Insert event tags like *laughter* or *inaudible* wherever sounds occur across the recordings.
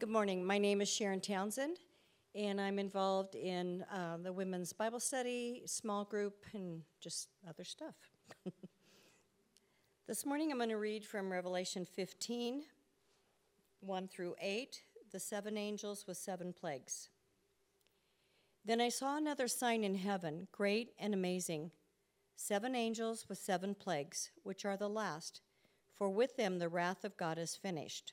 Good morning. My name is Sharon Townsend, and I'm involved in uh, the women's Bible study, small group, and just other stuff. *laughs* this morning I'm going to read from Revelation 15 1 through 8, the seven angels with seven plagues. Then I saw another sign in heaven, great and amazing seven angels with seven plagues, which are the last, for with them the wrath of God is finished.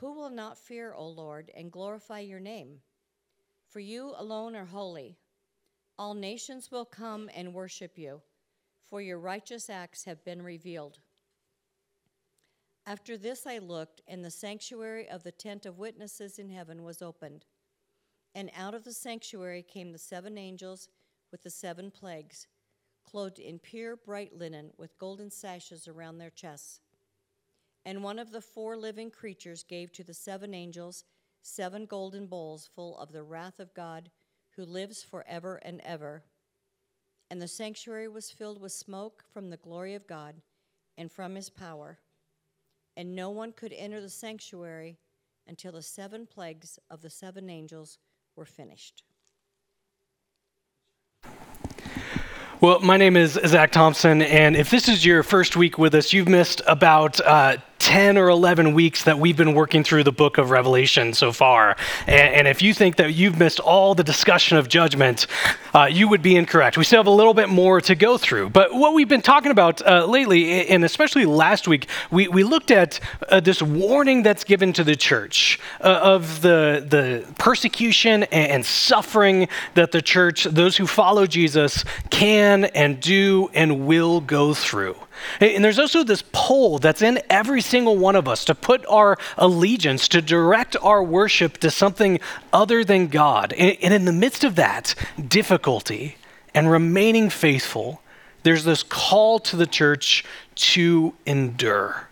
Who will not fear, O Lord, and glorify your name? For you alone are holy. All nations will come and worship you, for your righteous acts have been revealed. After this I looked, and the sanctuary of the tent of witnesses in heaven was opened. And out of the sanctuary came the seven angels with the seven plagues, clothed in pure bright linen, with golden sashes around their chests. And one of the four living creatures gave to the seven angels seven golden bowls full of the wrath of God, who lives forever and ever. And the sanctuary was filled with smoke from the glory of God and from his power. And no one could enter the sanctuary until the seven plagues of the seven angels were finished. Well, my name is Zack Thompson, and if this is your first week with us, you've missed about uh, 10 or 11 weeks that we've been working through the book of Revelation so far. And, and if you think that you've missed all the discussion of judgment, uh, you would be incorrect. We still have a little bit more to go through. But what we've been talking about uh, lately, and especially last week, we, we looked at uh, this warning that's given to the church uh, of the, the persecution and, and suffering that the church, those who follow Jesus, can and do and will go through. And there's also this pull that's in every single one of us to put our allegiance, to direct our worship to something other than God. And in the midst of that difficulty and remaining faithful, there's this call to the church to endure.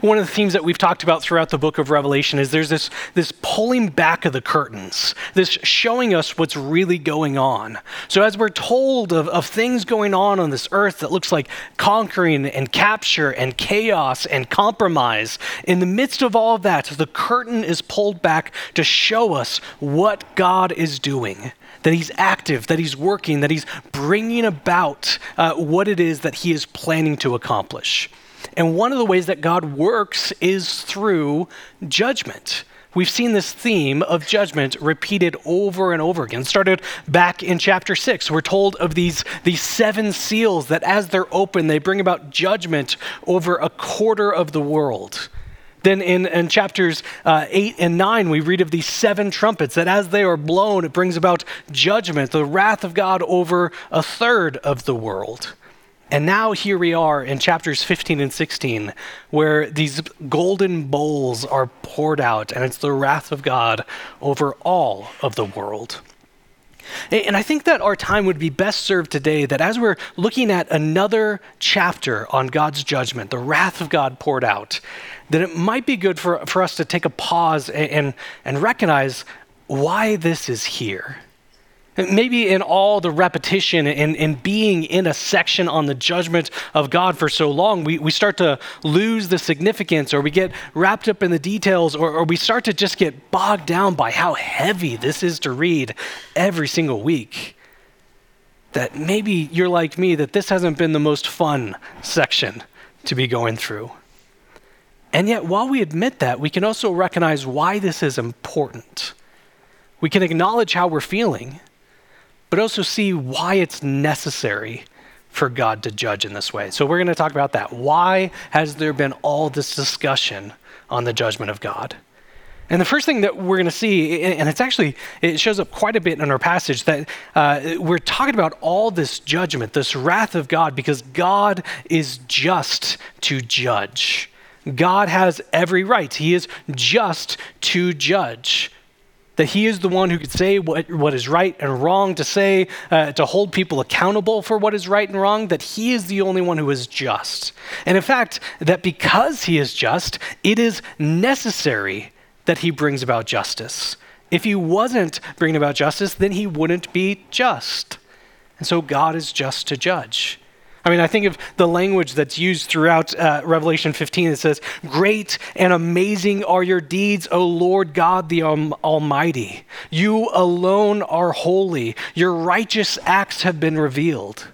One of the themes that we've talked about throughout the book of Revelation is there's this, this pulling back of the curtains, this showing us what's really going on. So, as we're told of, of things going on on this earth that looks like conquering and capture and chaos and compromise, in the midst of all of that, the curtain is pulled back to show us what God is doing that he's active, that he's working, that he's bringing about uh, what it is that he is planning to accomplish. And one of the ways that God works is through judgment. We've seen this theme of judgment repeated over and over again. Started back in chapter 6. We're told of these, these seven seals that, as they're open, they bring about judgment over a quarter of the world. Then in, in chapters uh, 8 and 9, we read of these seven trumpets that, as they are blown, it brings about judgment, the wrath of God over a third of the world. And now here we are in chapters 15 and 16, where these golden bowls are poured out, and it's the wrath of God over all of the world. And I think that our time would be best served today that as we're looking at another chapter on God's judgment, the wrath of God poured out, that it might be good for, for us to take a pause and, and, and recognize why this is here. Maybe in all the repetition and, and being in a section on the judgment of God for so long, we, we start to lose the significance or we get wrapped up in the details or, or we start to just get bogged down by how heavy this is to read every single week. That maybe you're like me, that this hasn't been the most fun section to be going through. And yet, while we admit that, we can also recognize why this is important. We can acknowledge how we're feeling but also see why it's necessary for God to judge in this way. So we're going to talk about that. Why has there been all this discussion on the judgment of God? And the first thing that we're going to see, and it's actually, it shows up quite a bit in our passage, that uh, we're talking about all this judgment, this wrath of God, because God is just to judge. God has every right. He is just to judge. That he is the one who could say what, what is right and wrong, to say, uh, to hold people accountable for what is right and wrong, that he is the only one who is just. And in fact, that because he is just, it is necessary that he brings about justice. If he wasn't bringing about justice, then he wouldn't be just. And so God is just to judge. I mean, I think of the language that's used throughout uh, Revelation 15. It says, Great and amazing are your deeds, O Lord God the Almighty. You alone are holy. Your righteous acts have been revealed.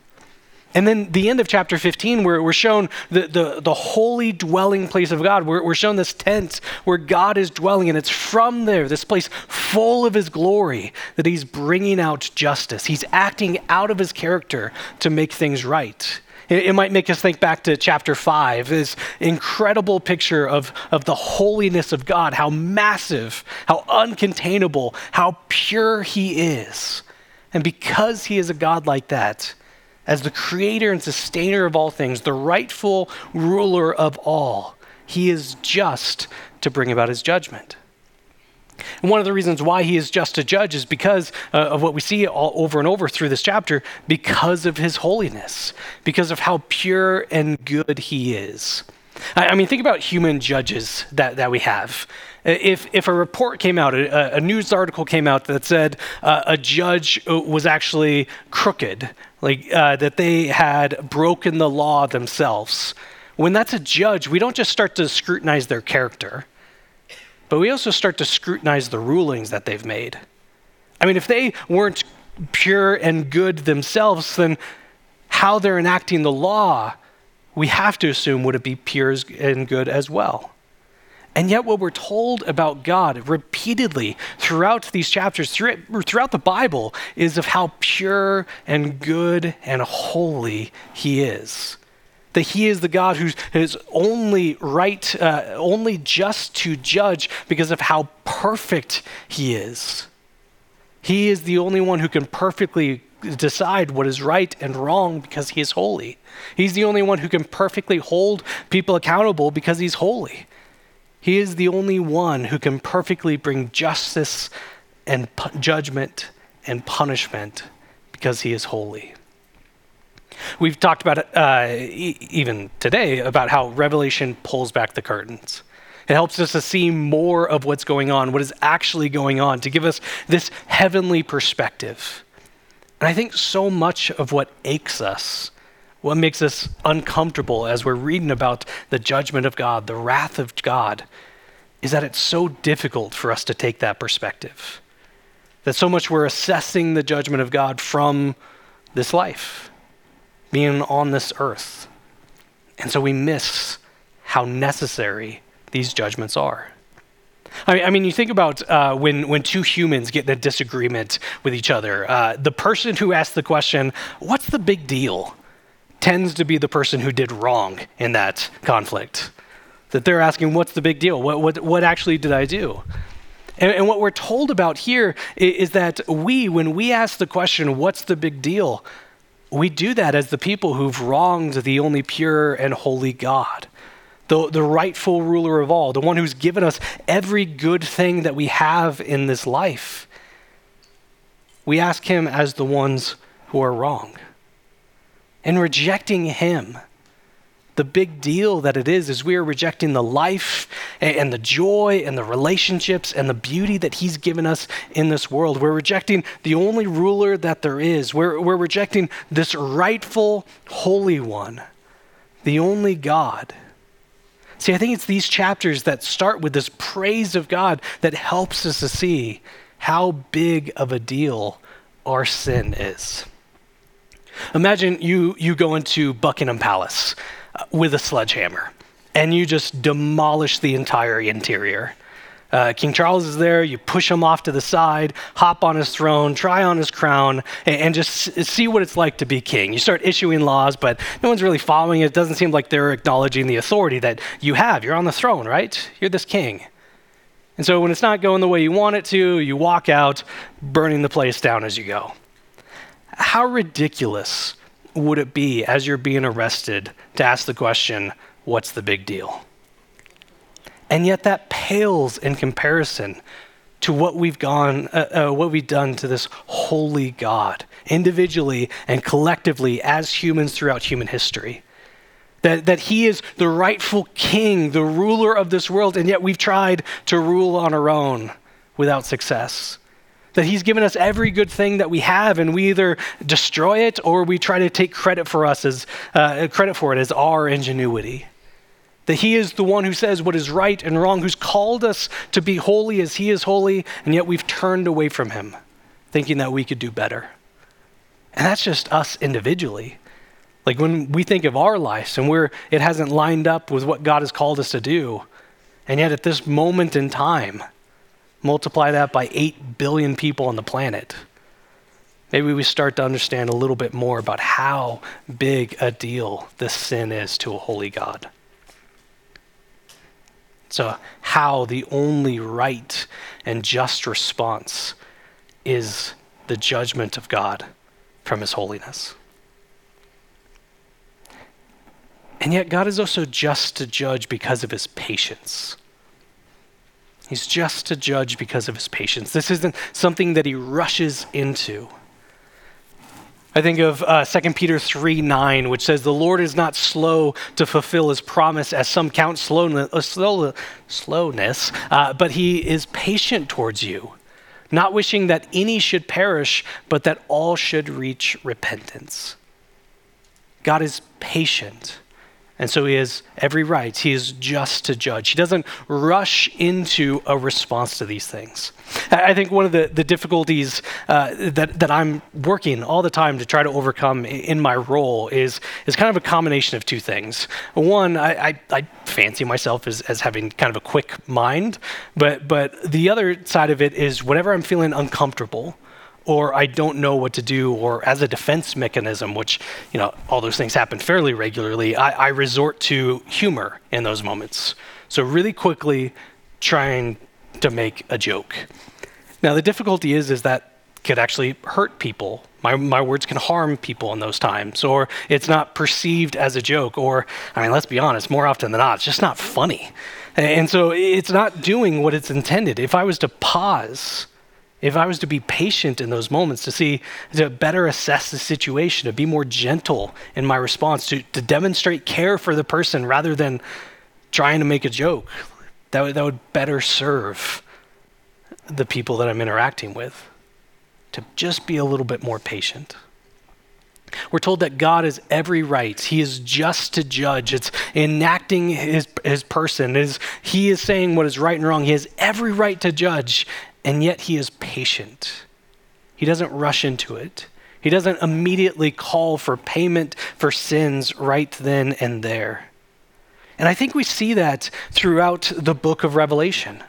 And then the end of chapter 15, where we're shown the, the, the holy dwelling place of God. We're, we're shown this tent where God is dwelling, and it's from there, this place full of his glory, that he's bringing out justice. He's acting out of his character to make things right. It, might make us think back to chapter 5, this incredible picture of, of the holiness of God, how massive, how uncontainable, how pure he is. And because he is a God like that, as the creator and sustainer of all things, the rightful ruler of all, he is just to bring about his judgment. And one of the reasons why he is just to judge is because uh, of what we see all over and over through this chapter, because of his holiness, because of how pure and good he is. I, I mean, think about human judges that, that we have. If, if a report came out, a, a news article came out that said uh, a judge uh, was actually crooked, like uh, that they had broken the law themselves, when that's a judge, we don't just start to scrutinize their character, but we also start to scrutinize the rulings that they've made. I mean, if they weren't pure and good themselves, then how they're enacting the law, we have to assume would it be pure and good as well. And yet, what we're told about God repeatedly throughout these chapters, throughout the Bible, is of how pure and good and holy He is. That He is the God who is only right, uh, only just to judge because of how perfect He is. He is the only one who can perfectly decide what is right and wrong because He is holy. He's the only one who can perfectly hold people accountable because He's holy. He is the only one who can perfectly bring justice and pu- judgment and punishment because he is holy. We've talked about it uh, e- even today about how Revelation pulls back the curtains. It helps us to see more of what's going on, what is actually going on, to give us this heavenly perspective. And I think so much of what aches us what makes us uncomfortable as we're reading about the judgment of God, the wrath of God, is that it's so difficult for us to take that perspective. That so much we're assessing the judgment of God from this life, being on this earth. And so we miss how necessary these judgments are. I mean, you think about uh, when, when two humans get in a disagreement with each other. Uh, the person who asks the question, What's the big deal? Tends to be the person who did wrong in that conflict. That they're asking, what's the big deal? What, what, what actually did I do? And, and what we're told about here is, is that we, when we ask the question, what's the big deal? We do that as the people who've wronged the only pure and holy God, the, the rightful ruler of all, the one who's given us every good thing that we have in this life. We ask him as the ones who are wrong and rejecting Him. The big deal that it is is we are rejecting the life and the joy and the relationships and the beauty that He's given us in this world. We're rejecting the only ruler that there is. We're, we're rejecting this rightful, holy one, the only God. See, I think it's these chapters that start with this praise of God that helps us to see how big of a deal our sin is. Imagine you, you go into Buckingham Palace uh, with a sledgehammer and you just demolish the entire interior. Uh, King Charles is there, you push him off to the side, hop on his throne, try on his crown, and, and just see what it's like to be king. You start issuing laws, but no one's really following it. It doesn't seem like they're acknowledging the authority that you have. You're on the throne, right? You're this king. And so when it's not going the way you want it to, you walk out, burning the place down as you go. How ridiculous would it be as you're being arrested to ask the question, What's the big deal? And yet that pales in comparison to what we've gone, uh, uh, what we've done to this holy God, individually and collectively as humans throughout human history. That, that he is the rightful king, the ruler of this world, and yet we've tried to rule on our own without success. That he's given us every good thing that we have, and we either destroy it or we try to take credit for us as uh, credit for it as our ingenuity that He is the one who says what is right and wrong, who's called us to be holy as He is holy, and yet we've turned away from Him, thinking that we could do better. And that's just us individually. Like when we think of our lives and we're, it hasn't lined up with what God has called us to do, and yet at this moment in time, multiply that by 8 billion people on the planet. Maybe we start to understand a little bit more about how big a deal this sin is to a holy God. So, how the only right and just response is the judgment of God from his holiness. And yet, God is also just to judge because of his patience. He's just to judge because of his patience. This isn't something that he rushes into. I think of uh, 2 Peter 3 9, which says, The Lord is not slow to fulfill his promise, as some count slowness, uh, slow, slowness uh, but he is patient towards you, not wishing that any should perish, but that all should reach repentance. God is patient. And so he has every right. He is just to judge. He doesn't rush into a response to these things. I think one of the, the difficulties uh, that, that I'm working all the time to try to overcome in my role is, is kind of a combination of two things. One, I, I, I fancy myself as, as having kind of a quick mind, but, but the other side of it is whenever I'm feeling uncomfortable, or I don't know what to do, or as a defense mechanism, which, you know, all those things happen fairly regularly, I, I resort to humor in those moments. So, really quickly, trying to make a joke. Now, the difficulty is, is that could actually hurt people. My, my words can harm people in those times, or it's not perceived as a joke, or, I mean, let's be honest, more often than not, it's just not funny. And so it's not doing what it's intended. If I was to pause, if I was to be patient in those moments, to see, to better assess the situation, to be more gentle in my response, to, to demonstrate care for the person rather than trying to make a joke, that would, that would better serve the people that I'm interacting with. To just be a little bit more patient. We're told that God has every right. He is just to judge. It's enacting his, his person. It is, he is saying what is right and wrong. He has every right to judge and yet he is patient. He doesn't rush into it. He doesn't immediately call for payment for sins right then and there. And I think we see that throughout the book of Revelation.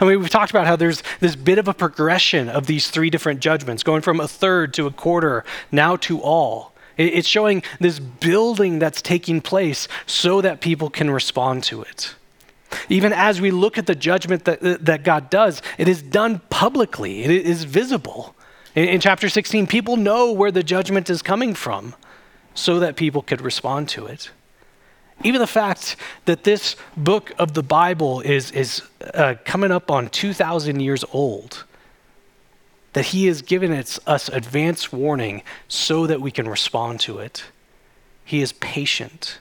I mean, we've talked about how there's this bit of a progression of these three different judgments, going from a third to a quarter, now to all. It's showing this building that's taking place so that people can respond to it. Even as we look at the judgment that, that God does, it is done publicly, it is visible. In, in chapter 16, people know where the judgment is coming from so that people could respond to it. Even the fact that this book of the Bible is, is uh, coming up on 2,000 years old, that He has given it, us advance warning so that we can respond to it. He is patient.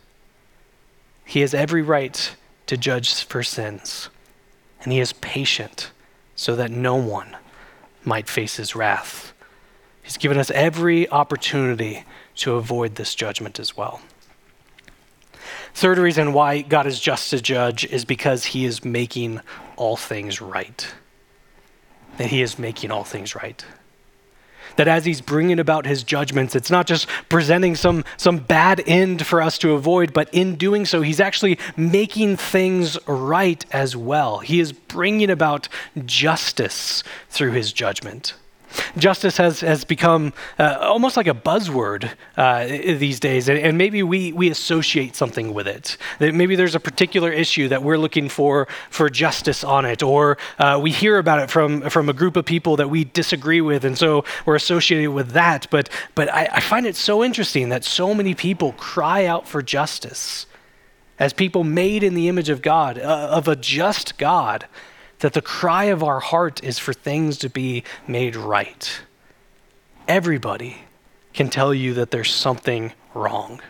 He has every right to judge for sins, and he is patient so that no one might face his wrath. He's given us every opportunity to avoid this judgment as well. Third reason why God is just to judge is because he is making all things right. That he is making all things right that as he's bringing about his judgments, it's not just presenting some, some bad end for us to avoid, but in doing so, he's actually making things right as well. He is bringing about justice through his judgment. Justice has, has become uh, almost like a buzzword uh, these days, and, and, maybe we, we associate something with it. That maybe there's a particular issue that we're looking for, for justice on it, or uh, we hear about it from, from a group of people that we disagree with, and so we're associated with that. But, but I, I find it so interesting that so many people cry out for justice, as people made in the image of God, uh, of a just God, that the cry of our heart is for things to be made right. Everybody can tell you that there's something wrong.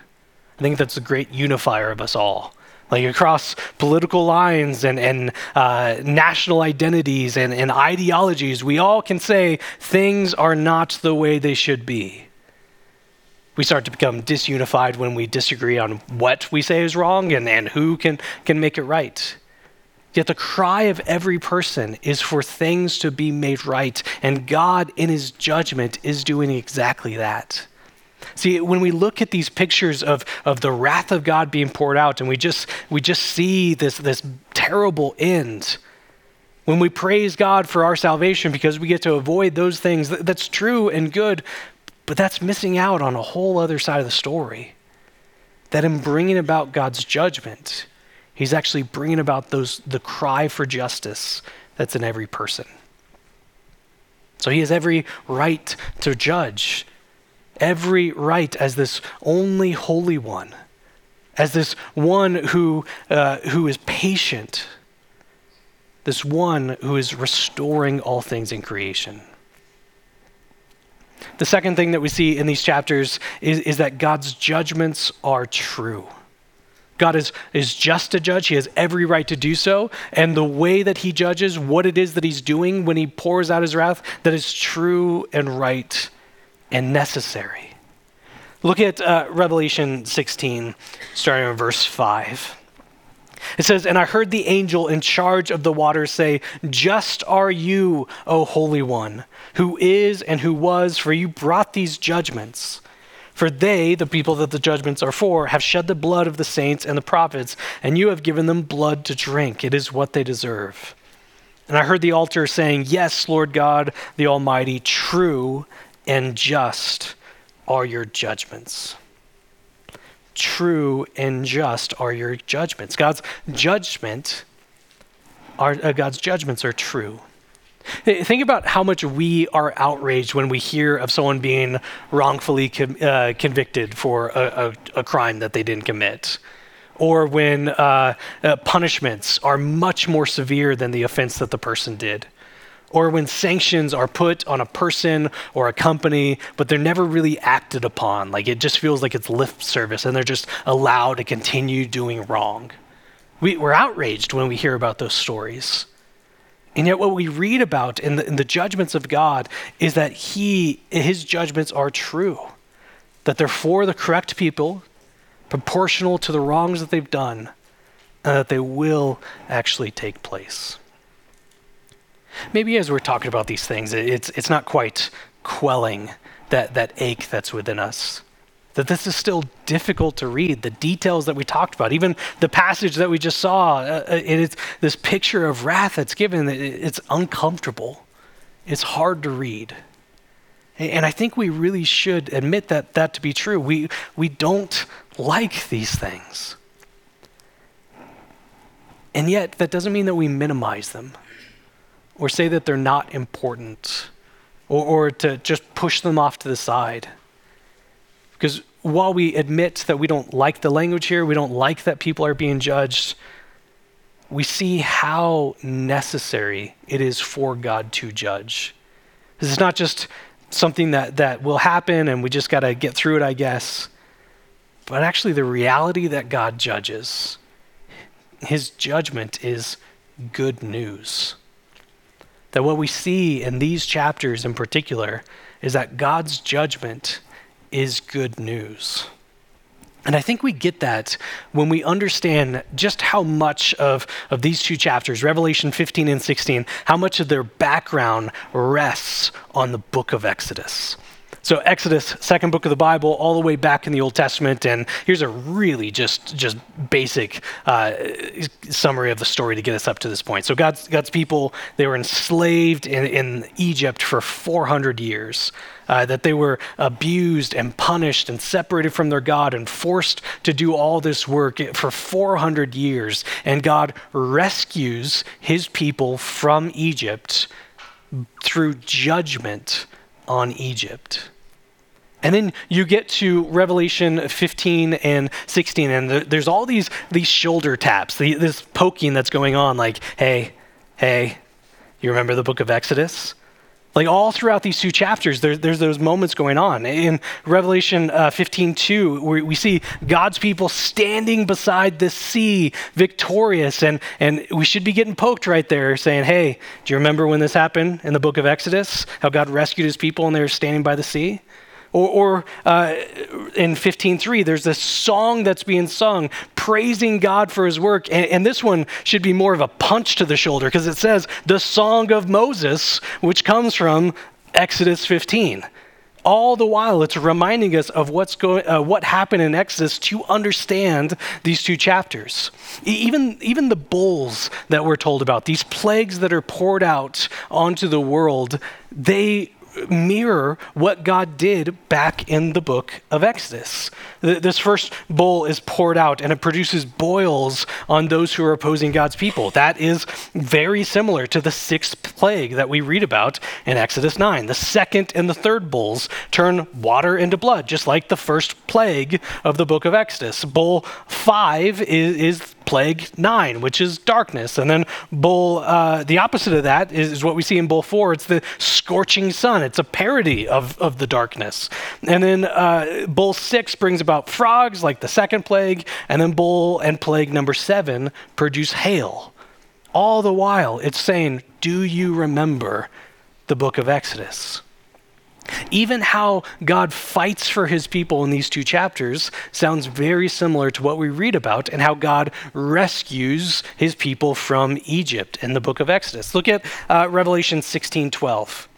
I think that's a great unifier of us all. Like across political lines and, and uh, national identities and, and ideologies, we all can say things are not the way they should be. We start to become disunified when we disagree on what we say is wrong and, and who can, can make it right. Yet the cry of every person is for things to be made right, and God, in his judgment, is doing exactly that. See, when we look at these pictures of, of the wrath of God being poured out, and we just, we just see this, this terrible end, when we praise God for our salvation because we get to avoid those things, that's true and good, but that's missing out on a whole other side of the story. That in bringing about God's judgment, He's actually bringing about those, the cry for justice that's in every person. So he has every right to judge every right as this only holy one, as this one who, uh, who is patient, this one who is restoring all things in creation. The second thing that we see in these chapters is, is that God's judgments are true. God is, is just a judge. He has every right to do so. And the way that he judges, what it is that he's doing when he pours out his wrath, that is true and right and necessary. Look at uh, Revelation 16, starting in verse 5. It says, And I heard the angel in charge of the waters say, Just are you, O Holy One, who is and who was, for you brought these judgments. For they, the people that the judgments are for, have shed the blood of the saints and the prophets, and you have given them blood to drink. It is what they deserve. And I heard the altar saying, Yes, Lord God, the Almighty, true and just are your judgments. True and just are your judgments. God's judgment are uh, God's judgments are true. Think about how much we are outraged when we hear of someone being wrongfully com- uh, convicted for a, a, a, crime that they didn't commit, or when uh, uh punishments are much more severe than the offense that the person did or when sanctions are put on a person or a company, but they're never really acted upon. Like it just feels like it's lip service and they're just allowed to continue doing wrong. We, we're outraged when we hear about those stories. And yet, what we read about in the, in the judgments of God is that He, His judgments are true, that they're for the correct people, proportional to the wrongs that they've done, and that they will actually take place. Maybe as we're talking about these things, it's, it's not quite quelling that, that ache that's within us. That this is still difficult to read. The details that we talked about, even the passage that we just saw, uh, uh it's this picture of wrath that's given, it's uncomfortable. It's hard to read. And I think we really should admit that that to be true. We, we don't like these things. And yet, that doesn't mean that we minimize them or say that they're not important or, or to just push them off to the side. Because while we admit that we don't like the language here, we don't like that people are being judged, we see how necessary it is for God to judge. This is not just something that, that will happen and we just got to get through it, I guess, but actually the reality that God judges. His judgment is good news. That what we see in these chapters in particular is that God's judgment is good news. And I think we get that when we understand just how much of, of these two chapters, Revelation 15 and 16, how much of their background rests on the book of Exodus. So Exodus, second book of the Bible, all the way back in the Old Testament, and here's a really just just basic uh, summary of the story to get us up to this point. So God's God's people they were enslaved in, in Egypt for 400 years. Uh, that they were abused and punished and separated from their God and forced to do all this work for 400 years. And God rescues his people from Egypt through judgment on Egypt. And then you get to Revelation 15 and 16, and there's all these, these shoulder taps, the, this poking that's going on, like, hey, hey, you remember the book of Exodus? Like all throughout these two chapters, there, there's those moments going on. In Revelation uh, 15 2, we, we see God's people standing beside the sea, victorious. And, and we should be getting poked right there, saying, Hey, do you remember when this happened in the book of Exodus? How God rescued his people and they were standing by the sea? Or, or uh, in 15.3, there's this song that's being sung praising God for his work. And, and this one should be more of a punch to the shoulder because it says the song of Moses, which comes from Exodus 15 all the while it's reminding us of what's going uh, what happened in exodus to understand these two chapters even even the bowls that we're told about these plagues that are poured out onto the world they mirror what God did back in the book of Exodus. This first bowl is poured out and it produces boils on those who are opposing God's people. That is very similar to the sixth plague that we read about in Exodus 9. The second and the third bowls turn water into blood, just like the first plague of the book of Exodus. Bowl 5 is, is plague nine, which is darkness. And then bowl, uh, the opposite of that is, is, what we see in bowl four. It's the scorching sun. It's a parody of, of the darkness. And then uh, bowl six brings about frogs, like the second plague. And then bowl and plague number seven produce hail. All the while, it's saying, Do you remember the book of Exodus? Even how God fights for his people in these two chapters sounds very similar to what we read about and how God rescues his people from Egypt in the book of Exodus. Look at uh, Revelation 16 12.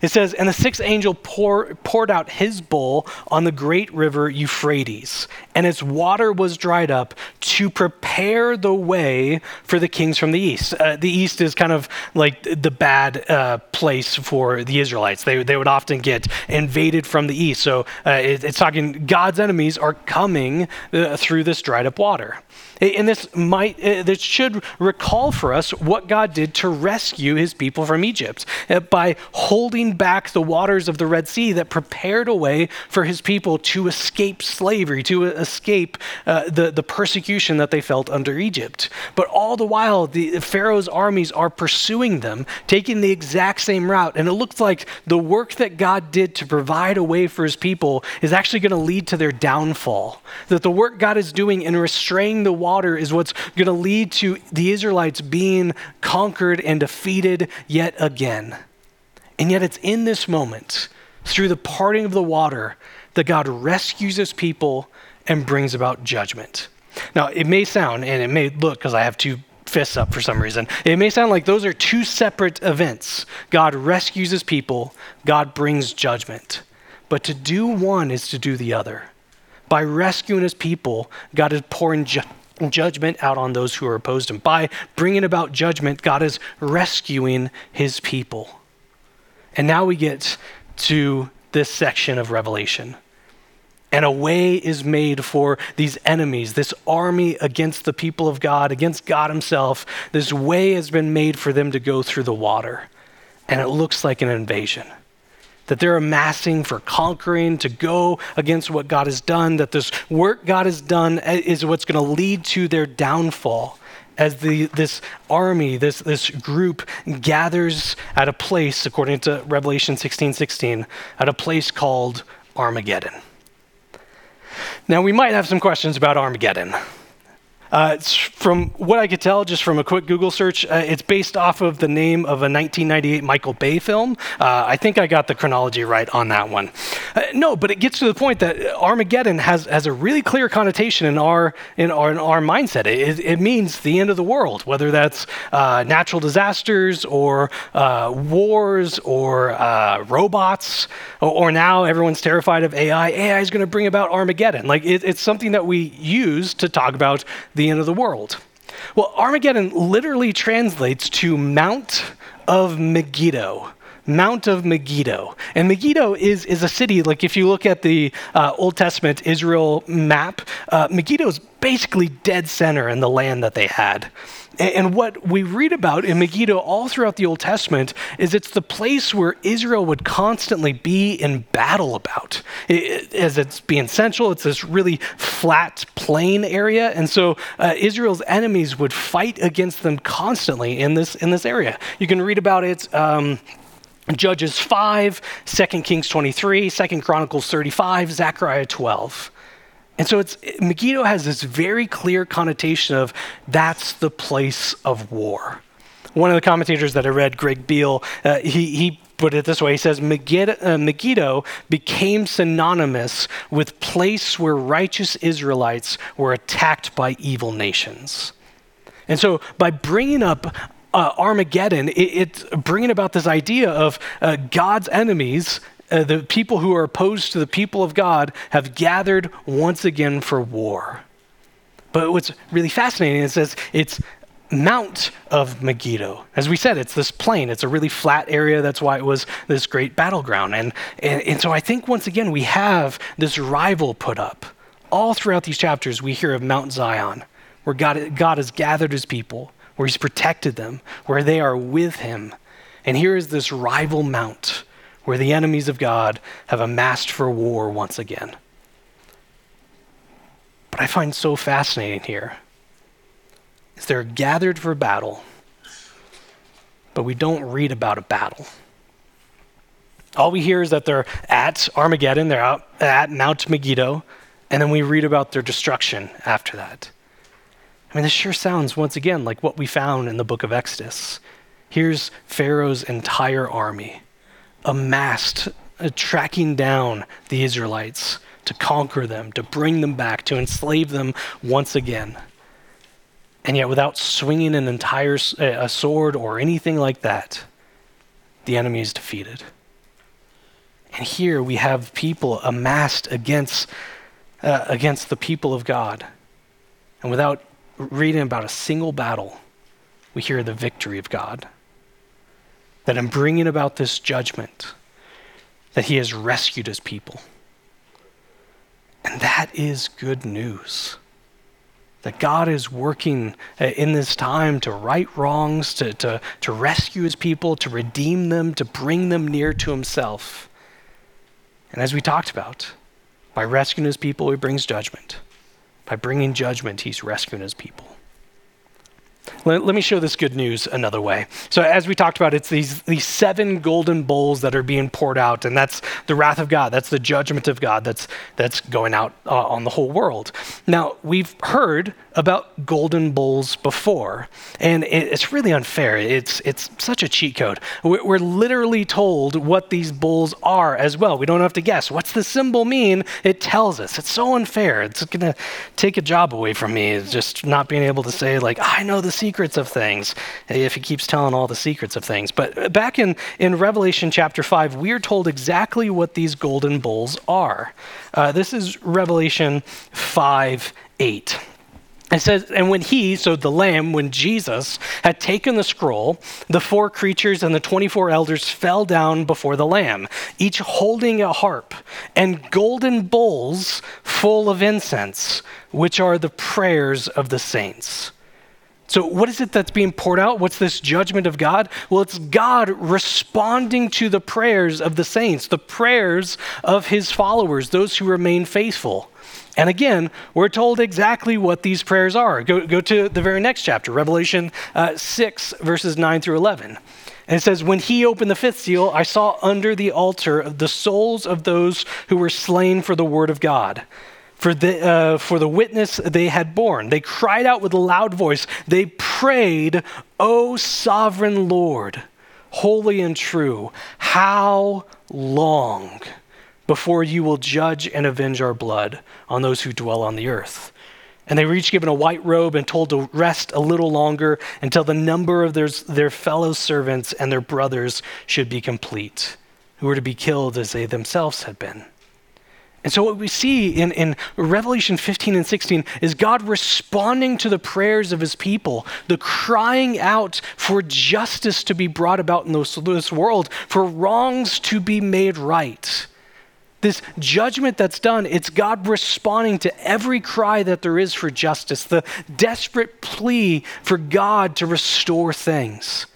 It says, And the sixth angel pour, poured out his bowl on the great river Euphrates, and its water was dried up to prepare the way for the kings from the east. Uh, the east is kind of like the bad uh, place for the Israelites. They, they would often get invaded from the east. So uh, it, it's talking God's enemies are coming uh, through this dried up water. And this might, uh, this should recall for us what God did to rescue his people from Egypt uh, by holding back the waters of the Red Sea that prepared a way for his people to escape slavery, to escape uh, the, the persecution that they felt under Egypt. But all the while, the Pharaoh's armies are pursuing them, taking the exact same route. And it looks like the work that God did to provide a way for his people is actually going to lead to their downfall. That the work God is doing in restraining the water is what's going to lead to the Israelites being conquered and defeated yet again. And yet, it's in this moment, through the parting of the water, that God rescues his people and brings about judgment. Now, it may sound, and it may look, because I have two fists up for some reason, it may sound like those are two separate events. God rescues his people, God brings judgment. But to do one is to do the other. By rescuing his people, God is pouring ju- judgment out on those who are opposed him. By bringing about judgment, God is rescuing his people. And now we get to this section of Revelation. And a way is made for these enemies, this army against the people of God, against God Himself. This way has been made for them to go through the water. And it looks like an invasion that they're amassing for conquering, to go against what God has done, that this work God has done is what's going to lead to their downfall as the, this army, this, this group gathers at a place, according to Revelation 16 16, at a place called Armageddon. Now, we might have some questions about Armageddon. Uh, from what I could tell, just from a quick Google search, uh, it's based off of the name of a 1998 Michael Bay film. Uh, I think I got the chronology right on that one. Uh, no, but it gets to the point that Armageddon has, has a really clear connotation in our in our, in our mindset. It, it means the end of the world, whether that's uh, natural disasters or uh, wars or robots, or, or, now everyone's terrified of AI. AI is going to bring about Armageddon. Like it, it's something that we use to talk about end of the world. Well, Armageddon literally translates to Mount of Megiddo. Mount of Megiddo. And Megiddo is, is a city, like if you look at the uh, Old Testament Israel map, uh, Megiddo is basically dead center in the land that they had. And what we read about in Megiddo all throughout the Old Testament is it's the place where Israel would constantly be in battle about. as it's being central, it's this really flat plain area. And so uh, Israel's enemies would fight against them constantly in this, in this area. You can read about it. Um, Judges 5, 2 Kings 23, 2 Chronicles 35, Zechariah 12. And so it's Megiddo has this very clear connotation of that's the place of war. One of the commentators that I read, Greg Beale, uh, he, he put it this way. He says Megiddo, uh, Megiddo became synonymous with place where righteous Israelites were attacked by evil nations. And so by bringing up uh, Armageddon, it, it's bringing about this idea of uh, God's enemies uh, the people who are opposed to the people of God have gathered once again for war. But what's really fascinating is says it's Mount of Megiddo. As we said, it's this plain. It's a really flat area. That's why it was this great battleground. And, and, and so I think once again we have this rival put up. All throughout these chapters, we hear of Mount Zion, where God, God has gathered his people, where he's protected them, where they are with him. And here is this rival mount where the enemies of God have amassed for war once again. But I find so fascinating here is they're gathered for battle, but we don't read about a battle. All we hear is that they're at Armageddon, they're out at Mount Megiddo, and then we read about their destruction after that. I mean, this sure sounds, once again, like what we found in the book of Exodus. Here's Pharaoh's entire army amassed, uh, tracking down the Israelites to conquer them, to bring them back, to enslave them once again. And yet, without swinging an entire uh, a sword or anything like that, the enemy is defeated. And here we have people amassed against, uh, against the people of God. And without reading about a single battle, we hear the victory of God that in bringing about this judgment, that he has rescued his people. And that is good news. That God is working uh, in this time to right wrongs, to, to, to rescue his people, to redeem them, to bring them near to himself. And as we talked about, by rescuing his people, he brings judgment. By bringing judgment, he's rescuing his people. Let, let, me show this good news another way. So, as we talked about, it's these, these seven golden bowls that are being poured out, and that's the wrath of God. That's the judgment of God that's, that's going out uh, on the whole world. Now, we've heard about golden bowls before, and it's really unfair. It's, it's such a cheat code. We're literally told what these bowls are as well. We don't have to guess. What's the symbol mean? It tells us. It's so unfair. It's going to take a job away from me, it's just not being able to say, like, I know the secrets of things, if he keeps telling all the secrets of things. But back in, in Revelation chapter 5, we are told exactly what these golden bowls are. Uh, this is Revelation 5 8. It says, and when he, so the Lamb, when Jesus had taken the scroll, the four creatures and the 24 elders fell down before the Lamb, each holding a harp and golden bowls full of incense, which are the prayers of the saints. So, what is it that's being poured out? What's this judgment of God? Well, it's God responding to the prayers of the saints, the prayers of his followers, those who remain faithful. And again, we're told exactly what these prayers are. Go, go to the very next chapter, Revelation uh, 6, verses 9 through 11. And it says, When he opened the fifth seal, I saw under the altar the souls of those who were slain for the word of God. For the, uh, for the witness they had borne. They cried out with a loud voice. They prayed, O sovereign Lord, holy and true, how long before you will judge and avenge our blood on those who dwell on the earth. And they were each given a white robe and told to rest a little longer until the number of their, their fellow servants and their brothers should be complete, who were to be killed as they themselves had been. And so, what we see in, in Revelation 15 and 16 is God responding to the prayers of his people, the crying out for justice to be brought about in this, this world, for wrongs to be made right. This judgment that's done, it's God responding to every cry that there is for justice, the desperate plea for God to restore things.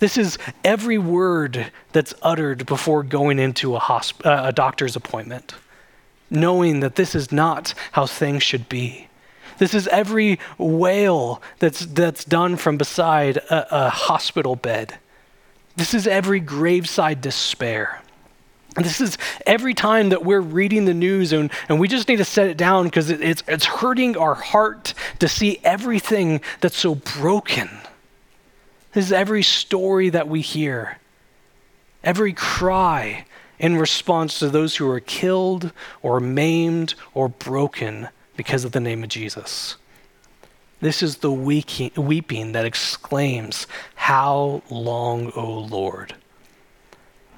This is every word that's uttered before going into a, hosp- uh, a doctor's appointment, knowing that this is not how things should be. This is every wail that's, that's done from beside a, a hospital bed. This is every graveside despair. This is every time that we're reading the news and, and we just need to set it down because it, it's, it's hurting our heart to see everything that's so broken. This is every story that we hear, every cry in response to those who are killed or maimed or broken because of the name of Jesus. This is the weeping that exclaims, How long, O Lord?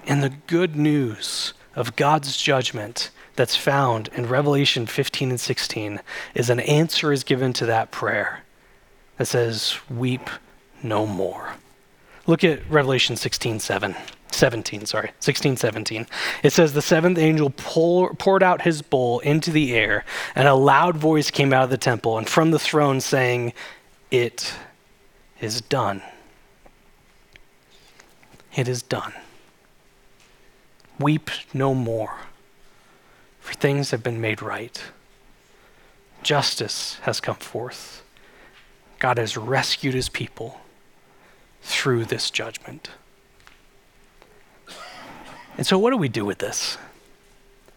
And the good news of God's judgment that's found in Revelation 15 and 16 is an answer is given to that prayer that says, Weep no more. Look at Revelation 16 7. 17, sorry, 16, 17. It says, The seventh angel pour, poured out his bowl into the air, and a loud voice came out of the temple and from the throne saying, It is done. It is done. Weep no more, for things have been made right. Justice has come forth. God has rescued his people through this judgment. And so, what do we do with this?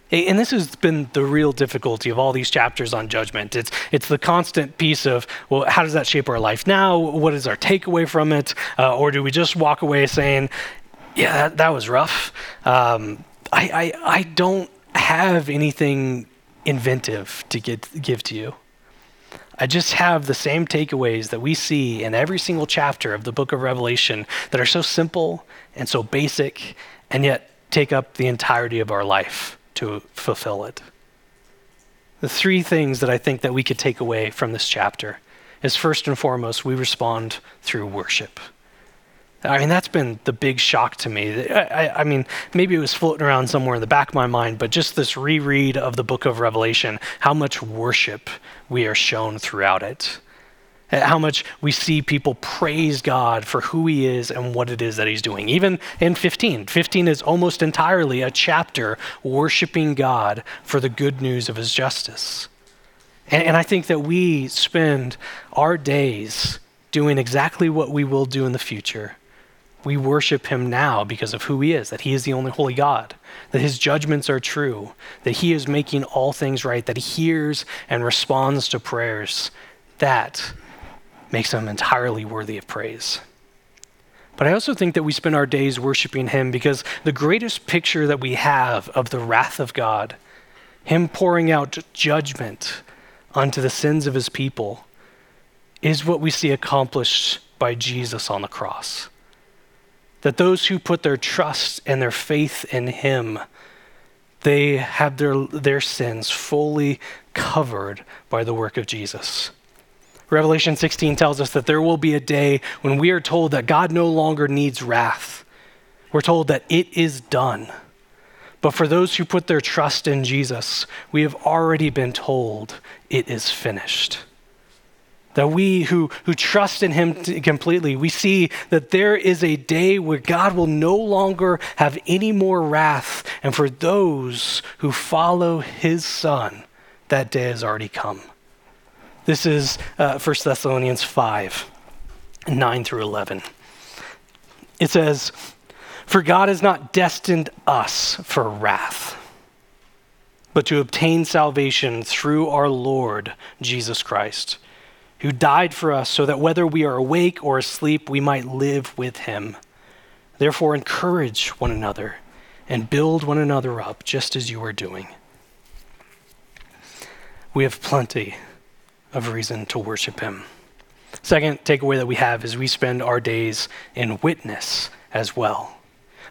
And this has been the real difficulty of all these chapters on judgment. It's, it's the constant piece of, well, how does that shape our life now? What is our takeaway from it? Uh, or do we just walk away saying, yeah, that, that was rough? Um, I, I, I don't have anything inventive to get, give to you. I just have the same takeaways that we see in every single chapter of the book of Revelation that are so simple and so basic and yet take up the entirety of our life to fulfill it. The three things that I think that we could take away from this chapter is first and foremost, we respond through worship. I mean, that's been the big shock to me. I, I, I, mean, maybe it was floating around somewhere in the back of my mind, but just this reread of the book of Revelation, how much worship we are shown throughout it uh, how much we see people praise God for who he is and what it is that he's doing. Even in 15, 15 is almost entirely a chapter worshiping God for the good news of his justice. And, and I think that we spend our days doing exactly what we will do in the future. We worship him now because of who he is, that he is the only holy God, that his judgments are true, that he is making all things right, that he hears and responds to prayers. That makes him entirely worthy of praise. But I also think that we spend our days worshiping him because the greatest picture that we have of the wrath of God, him pouring out judgment unto the sins of his people, is what we see accomplished by Jesus on the cross. That those who put their trust and their faith in him, they have their, their sins fully covered by the work of Jesus. Revelation 16 tells us that there will be a day when we are told that God no longer needs wrath. We're told that it is done. But for those who put their trust in Jesus, we have already been told it is finished. That we who, who trust in Him completely, we see that there is a day where God will no longer have any more wrath. And for those who follow His Son, that day has already come. This is uh, 1 Thessalonians 5 9 through 11. It says, For God has not destined us for wrath, but to obtain salvation through our Lord Jesus Christ, who died for us so that whether we are awake or asleep, we might live with him. Therefore, encourage one another and build one another up, just as you are doing. We have plenty of reason to worship him. Second takeaway that we have is we spend our days in witness as well.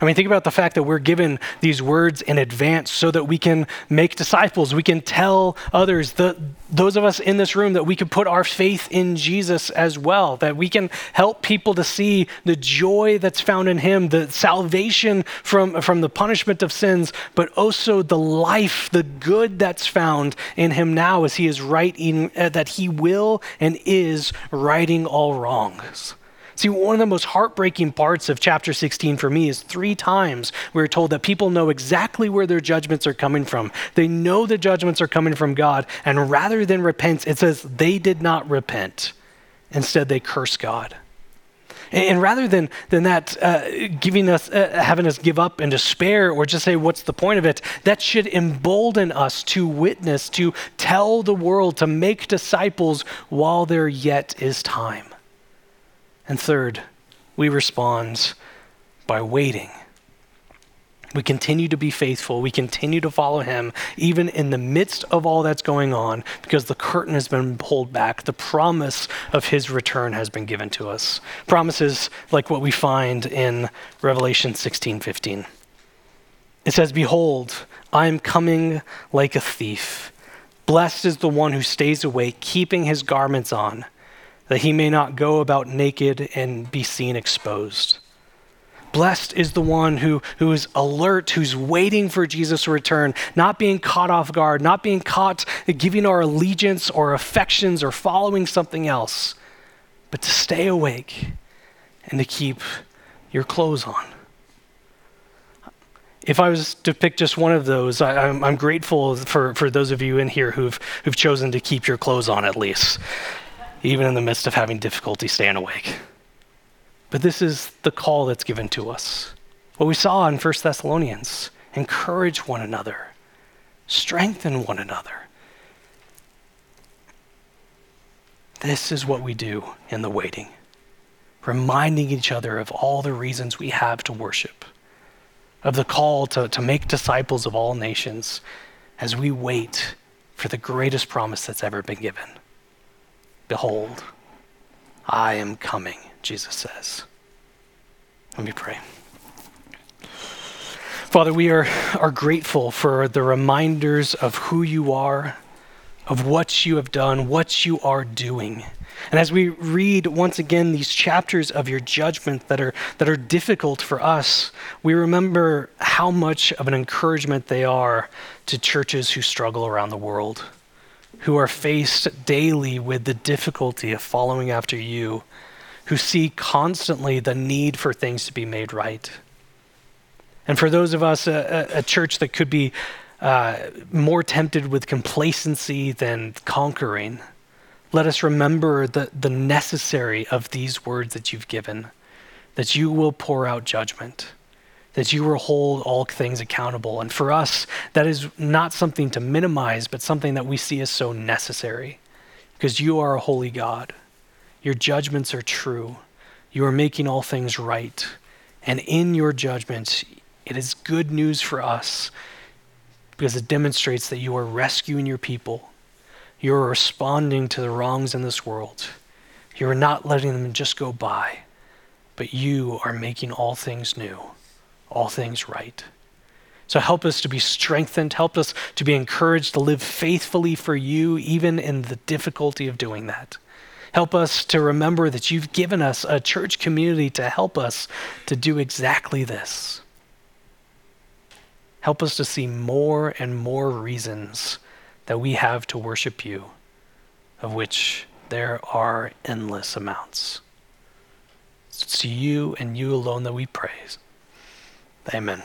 I mean, think about the fact that we're given these words in advance so that we can make disciples. We can tell others, the, those of us in this room, that we can put our faith in Jesus as well, that we can help people to see the joy that's found in Him, the salvation from, from the punishment of sins, but also the life, the good that's found in Him now as He is writing, uh, that He will and is righting all wrongs. See, one of the most heartbreaking parts of chapter 16 for me is three times we're told that people know exactly where their judgments are coming from. They know the judgments are coming from God, and rather than repent, it says they did not repent. Instead, they curse God. And, rather than, than that, uh, giving us, uh, having us give up and despair or just say, what's the point of it? That should embolden us to witness, to tell the world, to make disciples while there yet is time. And third, we respond by waiting. We continue to be faithful. We continue to follow him, even in the midst of all that's going on, because the curtain has been pulled back. The promise of his return has been given to us. Promises like what we find in Revelation 16 15. It says, Behold, I am coming like a thief. Blessed is the one who stays awake, keeping his garments on that he may not go about naked and be seen exposed. Blessed is the one who, who is alert, who's waiting for Jesus to return, not being caught off guard, not being caught giving our allegiance or affections or following something else, but to stay awake and to keep your clothes on. If I was to pick just one of those, I, am grateful for, for those of you in here who've, who've chosen to keep your clothes on at least even in the midst of having difficulty staying awake. But this is the call that's given to us. What we saw in 1 Thessalonians encourage one another, strengthen one another. This is what we do in the waiting, reminding each other of all the reasons we have to worship, of the call to, to make disciples of all nations as we wait for the greatest promise that's ever been given. Behold, I am coming, Jesus says. Let me pray. Father, we are, are grateful for the reminders of who you are, of what you have done, what you are doing. And as we read once again these chapters of your judgment that are, that are difficult for us, we remember how much of an encouragement they are to churches who struggle around the world who are faced daily with the difficulty of following after you, who see constantly the need for things to be made right. And for those of us, a, a church that could be uh, more tempted with complacency than conquering, let us remember the, the necessary of these words that you've given, that you will pour out judgment that you will hold all things accountable. And for us, that is not something to minimize, but something that we see as so necessary because you are a holy God. Your judgments are true. You are making all things right. And in your judgment, it is good news for us because it demonstrates that you are rescuing your people. You are responding to the wrongs in this world. You are not letting them just go by, but you are making all things new all things right. So help us to be strengthened, help us to be encouraged to live faithfully for you, even in the difficulty of doing that. Help us to remember that you've given us a church community to help us to do exactly this. Help us to see more and more reasons that we have to worship you, of which there are endless amounts. It's to you and you alone that we praise. Amen.